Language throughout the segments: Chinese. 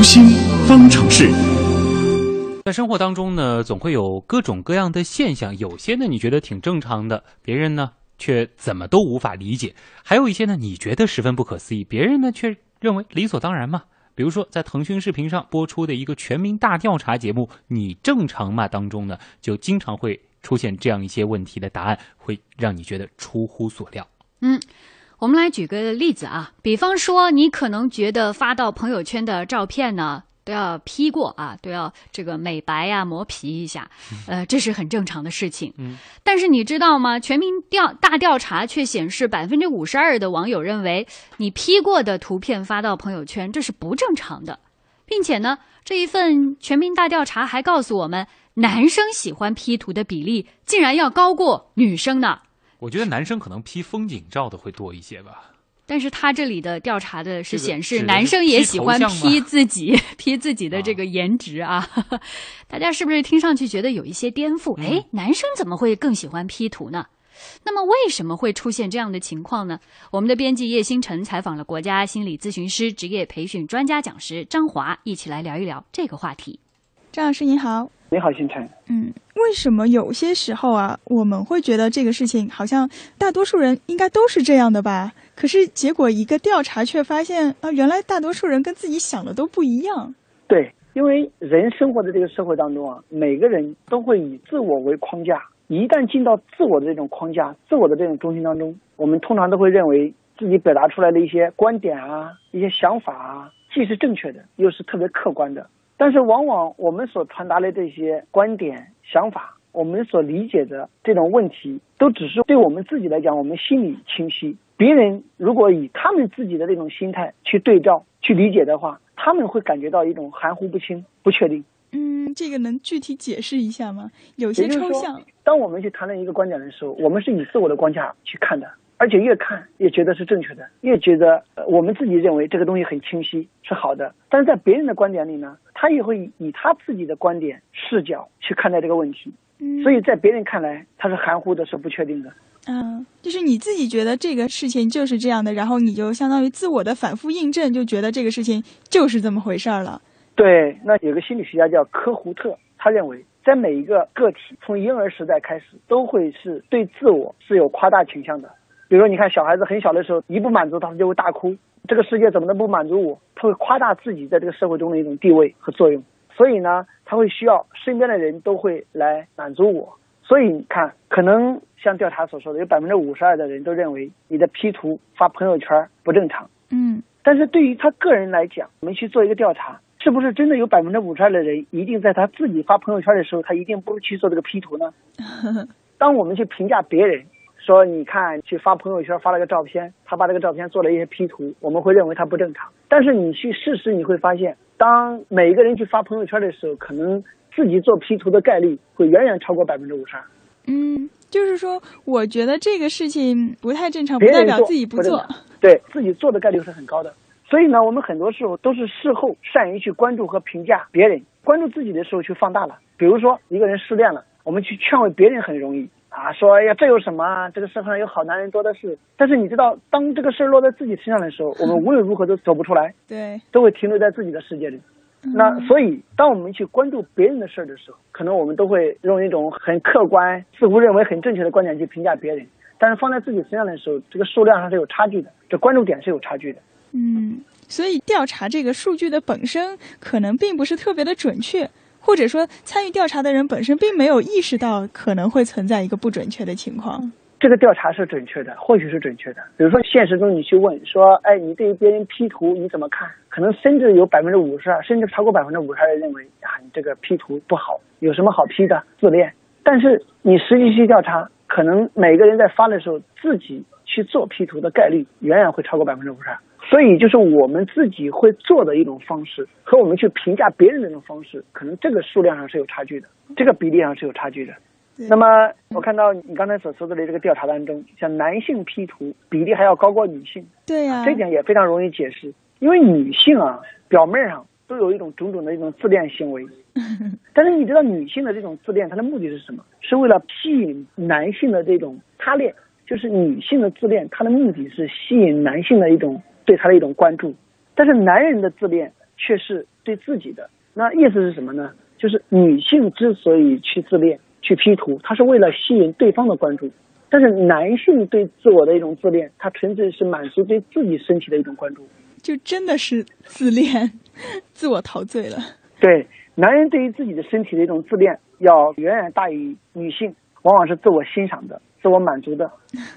读心方程式。在生活当中呢，总会有各种各样的现象，有些呢你觉得挺正常的，别人呢却怎么都无法理解；还有一些呢你觉得十分不可思议，别人呢却认为理所当然嘛。比如说，在腾讯视频上播出的一个全民大调查节目《你正常吗》当中呢，就经常会出现这样一些问题的答案，会让你觉得出乎所料。嗯，我们来举个例子啊，比方说，你可能觉得发到朋友圈的照片呢。都要 P 过啊，都要这个美白呀、磨皮一下，呃，这是很正常的事情。嗯，但是你知道吗？全民调大调查却显示，百分之五十二的网友认为，你 P 过的图片发到朋友圈，这是不正常的，并且呢，这一份全民大调查还告诉我们，男生喜欢 P 图的比例竟然要高过女生呢。我觉得男生可能 P 风景照的会多一些吧。但是他这里的调查的是显示，男生也喜欢 P 自己 P 自己的这个颜值啊，大家是不是听上去觉得有一些颠覆？嗯哎，男生怎么会更喜欢 P 图呢？那么为什么会出现这样的情况呢？我们的编辑叶星辰采访了国家心理咨询师、职业培训专家讲师张华，一起来聊一聊这个话题。张老师您好，你好，星辰。嗯，为什么有些时候啊，我们会觉得这个事情好像大多数人应该都是这样的吧？可是结果一个调查却发现啊，原来大多数人跟自己想的都不一样。对，因为人生活在这个社会当中啊，每个人都会以自我为框架。一旦进到自我的这种框架、自我的这种中心当中，我们通常都会认为自己表达出来的一些观点啊、一些想法啊，既是正确的，又是特别客观的。但是往往我们所传达的这些观点、想法，我们所理解的这种问题，都只是对我们自己来讲，我们心里清晰。别人如果以他们自己的这种心态去对照、去理解的话，他们会感觉到一种含糊不清、不确定。嗯，这个能具体解释一下吗？有些抽象。当我们去谈论一个观点的时候，我们是以自我的框架去看的，而且越看越觉得是正确的，越觉得呃我们自己认为这个东西很清晰是好的。但是在别人的观点里呢，他也会以以他自己的观点视角去看待这个问题，嗯，所以在别人看来，他是含糊的，是不确定的。嗯，就是你自己觉得这个事情就是这样的，然后你就相当于自我的反复印证，就觉得这个事情就是这么回事儿了。对，那有个心理学家叫科胡特，他认为在每一个个体从婴儿时代开始，都会是对自我是有夸大倾向的。比如说，你看小孩子很小的时候，一不满足他就会大哭，这个世界怎么能不满足我？他会夸大自己在这个社会中的一种地位和作用，所以呢，他会需要身边的人都会来满足我。所以你看，可能像调查所说的，有百分之五十二的人都认为你的 P 图发朋友圈不正常。嗯但是对于他个人来讲，我们去做一个调查，是不是真的有百分之五十二的人一定在他自己发朋友圈的时候，他一定不会去做这个 P 图呢？当我们去评价别人，说你看去发朋友圈发了个照片，他把这个照片做了一些 P 图，我们会认为他不正常。但是你去事实你会发现，当每一个人去发朋友圈的时候，可能自己做 P 图的概率会远远超过百分之五十二。嗯，就是说，我觉得这个事情不太正常，不代表自己做不做。对自己做的概率是很高的。所以呢，我们很多时候都是事后善于去关注和评价别人，关注自己的时候去放大了。比如说一个人失恋了，我们去劝慰别人很容易啊，说哎呀这有什么啊，这个社会上有好男人多的是。但是你知道，当这个事儿落在自己身上的时候，我们无论如何都走不出来，对，都会停留在自己的世界里。那所以，当我们去关注别人的事儿的时候，可能我们都会用一种很客观、似乎认为很正确的观点去评价别人。但是放在自己身上的时候，这个数量上是有差距的，这关注点是有差距的。嗯，所以调查这个数据的本身可能并不是特别的准确，或者说参与调查的人本身并没有意识到可能会存在一个不准确的情况。这个调查是准确的，或许是准确的。比如说，现实中你去问说，哎，你对于别人 P 图你怎么看？可能甚至有百分之五十二，甚至超过百分之五十二的认为啊，你这个 P 图不好，有什么好 P 的？自恋。但是你实际去调查，可能每个人在发的时候，自己去做 P 图的概率远远会超过百分之五十二。所以，就是我们自己会做的一种方式，和我们去评价别人的一种方式，可能这个数量上是有差距的，这个比例上是有差距的。那么，我看到你刚才所说的这个调查当中，像男性 P 图比例还要高过女性，对呀、这点也非常容易解释，因为女性啊，表面上都有一种种种的一种自恋行为，但是你知道女性的这种自恋，它的目的是什么？是为了吸引男性的这种他恋，就是女性的自恋，它的目的是吸引男性的一种对他的一种关注，但是男人的自恋却是对自己的。那意思是什么呢？就是女性之所以去自恋、去 P 图，她是为了吸引对方的关注；但是男性对自我的一种自恋，他纯粹是满足对自己身体的一种关注。就真的是自恋，自我陶醉了。对，男人对于自己的身体的一种自恋，要远远大于女性，往往是自我欣赏的、自我满足的，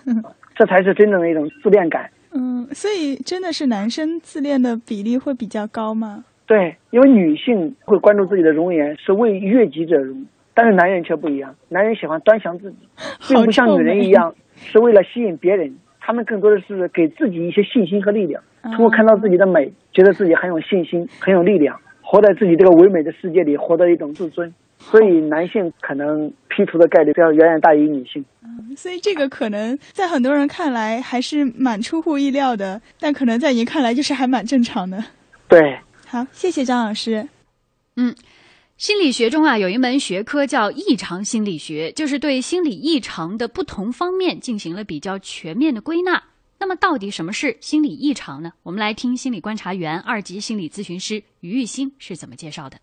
这才是真正的一种自恋感。嗯，所以真的是男生自恋的比例会比较高吗？对，因为女性会关注自己的容颜是为悦己者容，但是男人却不一样，男人喜欢端详自己，并不像女人一样是为了吸引别人，他们更多的是给自己一些信心和力量，通过看到自己的美，觉得自己很有信心、很有力量，活在自己这个唯美的世界里，获得一种自尊。所以男性可能 P 图的概率要远远大于女性。嗯，所以这个可能在很多人看来还是蛮出乎意料的，但可能在您看来就是还蛮正常的。对，好，谢谢张老师。嗯，心理学中啊有一门学科叫异常心理学，就是对心理异常的不同方面进行了比较全面的归纳。那么到底什么是心理异常呢？我们来听心理观察员、二级心理咨询师于玉兴是怎么介绍的。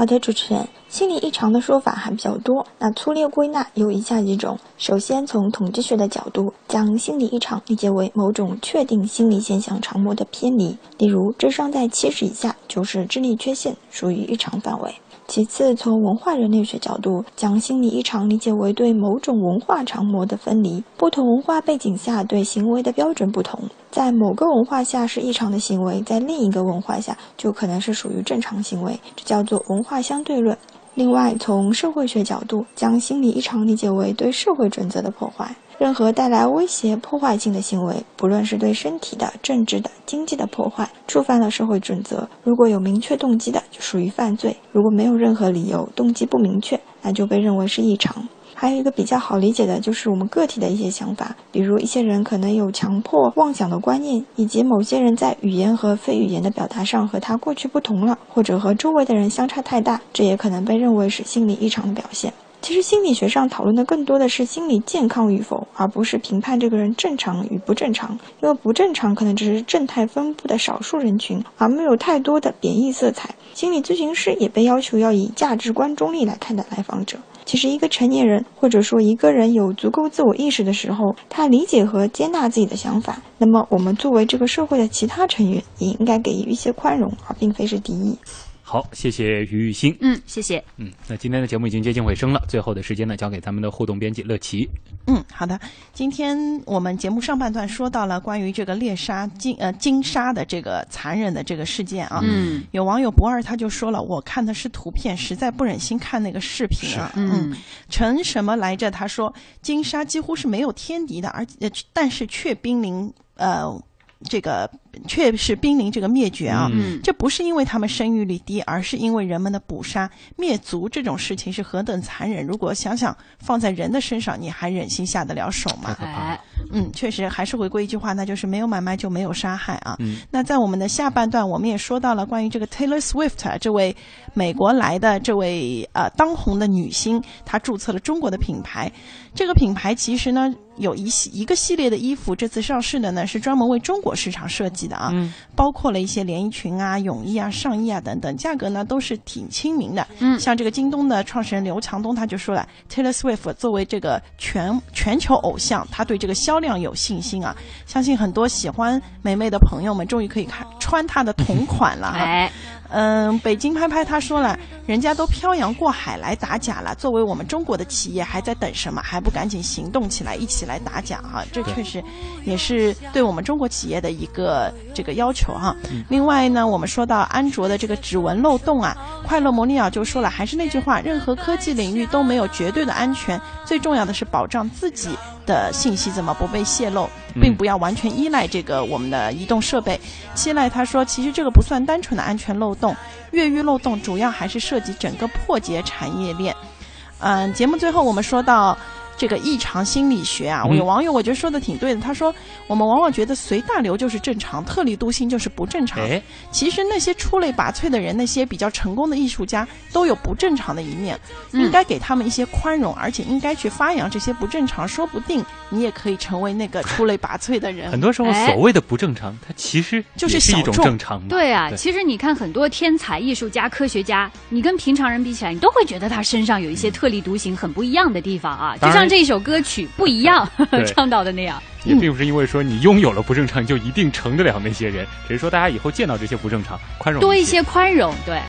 好的，主持人，心理异常的说法还比较多。那粗略归纳有以下几种：首先，从统计学的角度，将心理异常理解为某种确定心理现象常模的偏离，例如智商在七十以下就是智力缺陷，属于异常范围。其次，从文化人类学角度，将心理异常理解为对某种文化常模的分离。不同文化背景下对行为的标准不同，在某个文化下是异常的行为，在另一个文化下就可能是属于正常行为，这叫做文化相对论。另外，从社会学角度，将心理异常理解为对社会准则的破坏。任何带来威胁、破坏性的行为，不论是对身体的、政治的、经济的破坏，触犯了社会准则。如果有明确动机的，就属于犯罪；如果没有任何理由，动机不明确，那就被认为是异常。还有一个比较好理解的，就是我们个体的一些想法，比如一些人可能有强迫妄想的观念，以及某些人在语言和非语言的表达上和他过去不同了，或者和周围的人相差太大，这也可能被认为是心理异常的表现。其实心理学上讨论的更多的是心理健康与否，而不是评判这个人正常与不正常。因为不正常可能只是正态分布的少数人群，而没有太多的贬义色彩。心理咨询师也被要求要以价值观中立来看待来访者。其实，一个成年人或者说一个人有足够自我意识的时候，他理解和接纳自己的想法。那么，我们作为这个社会的其他成员，也应该给予一些宽容，而并非是敌意。好，谢谢于玉兴。嗯，谢谢。嗯，那今天的节目已经接近尾声了，最后的时间呢，交给咱们的互动编辑乐琪。嗯，好的。今天我们节目上半段说到了关于这个猎杀金呃金沙的这个残忍的这个事件啊。嗯，有网友不二他就说了，我看的是图片，实在不忍心看那个视频啊。嗯，陈什么来着？他说金沙几乎是没有天敌的，而呃但是却濒临呃。这个确实濒临这个灭绝啊！嗯这不是因为他们生育率低，而是因为人们的捕杀灭族这种事情是何等残忍。如果想想放在人的身上，你还忍心下得了手吗？哎，嗯，确实还是回归一句话，那就是没有买卖就没有杀害啊。嗯那在我们的下半段，我们也说到了关于这个 Taylor Swift 啊这位美国来的这位呃当红的女星，她注册了中国的品牌。这个品牌其实呢有一系一个系列的衣服，这次上市的呢是专门为中国市场设计的啊，嗯包括了一些连衣裙啊、泳衣啊、上衣啊等等，价格呢都是挺亲民的。嗯像这个京东的创始人刘强东他就说了，Taylor Swift 作为这个全全球偶像，他对这个销量有信心啊，相信很多喜欢梅梅的朋友们终于可以看穿她的同款了哈。哎，嗯，北京拍拍他说了，人家都漂洋过海来打假了，作为我们中国的企业，还在等什么？还不赶紧行动起来，一起来打假哈！这确实也是对我们中国企业的一个这个要求哈。另外呢，我们说到安卓的这个指纹漏洞啊，快乐魔力鸟就说了，还是那句话，任何科技领域都没有绝对的安全，最重要的是保障自己的信息怎么不被泄露，并不要完全依赖这个我们的移动设备。七赖他说，其实这个不算单纯的安全漏洞，越狱漏洞主要还是涉及整个破解产业链。嗯，节目最后我们说到。这个异常心理学啊。有网友我觉得说的挺对的，他说我们往往觉得随大流就是正常，特立独行就是不正常。哎，其实那些出类拔萃的人，那些比较成功的艺术家都有不正常的一面，嗯应该给他们一些宽容，而且应该去发扬这些不正常，说不定你也可以成为那个出类拔萃的人。很多时候哎所谓的不正常，它其实就是一种小众正常。对啊，其实你看很多天才艺术家、科学家，你跟平常人比起来，你都会觉得他身上有一些特立独行、很不一样的地方啊。就像这首歌曲《不一样对》唱到的那样。也并不是因为说你拥有了不正常就一定成得了那些人，只是说大家以后见到这些不正常，宽容多一些些宽容，对。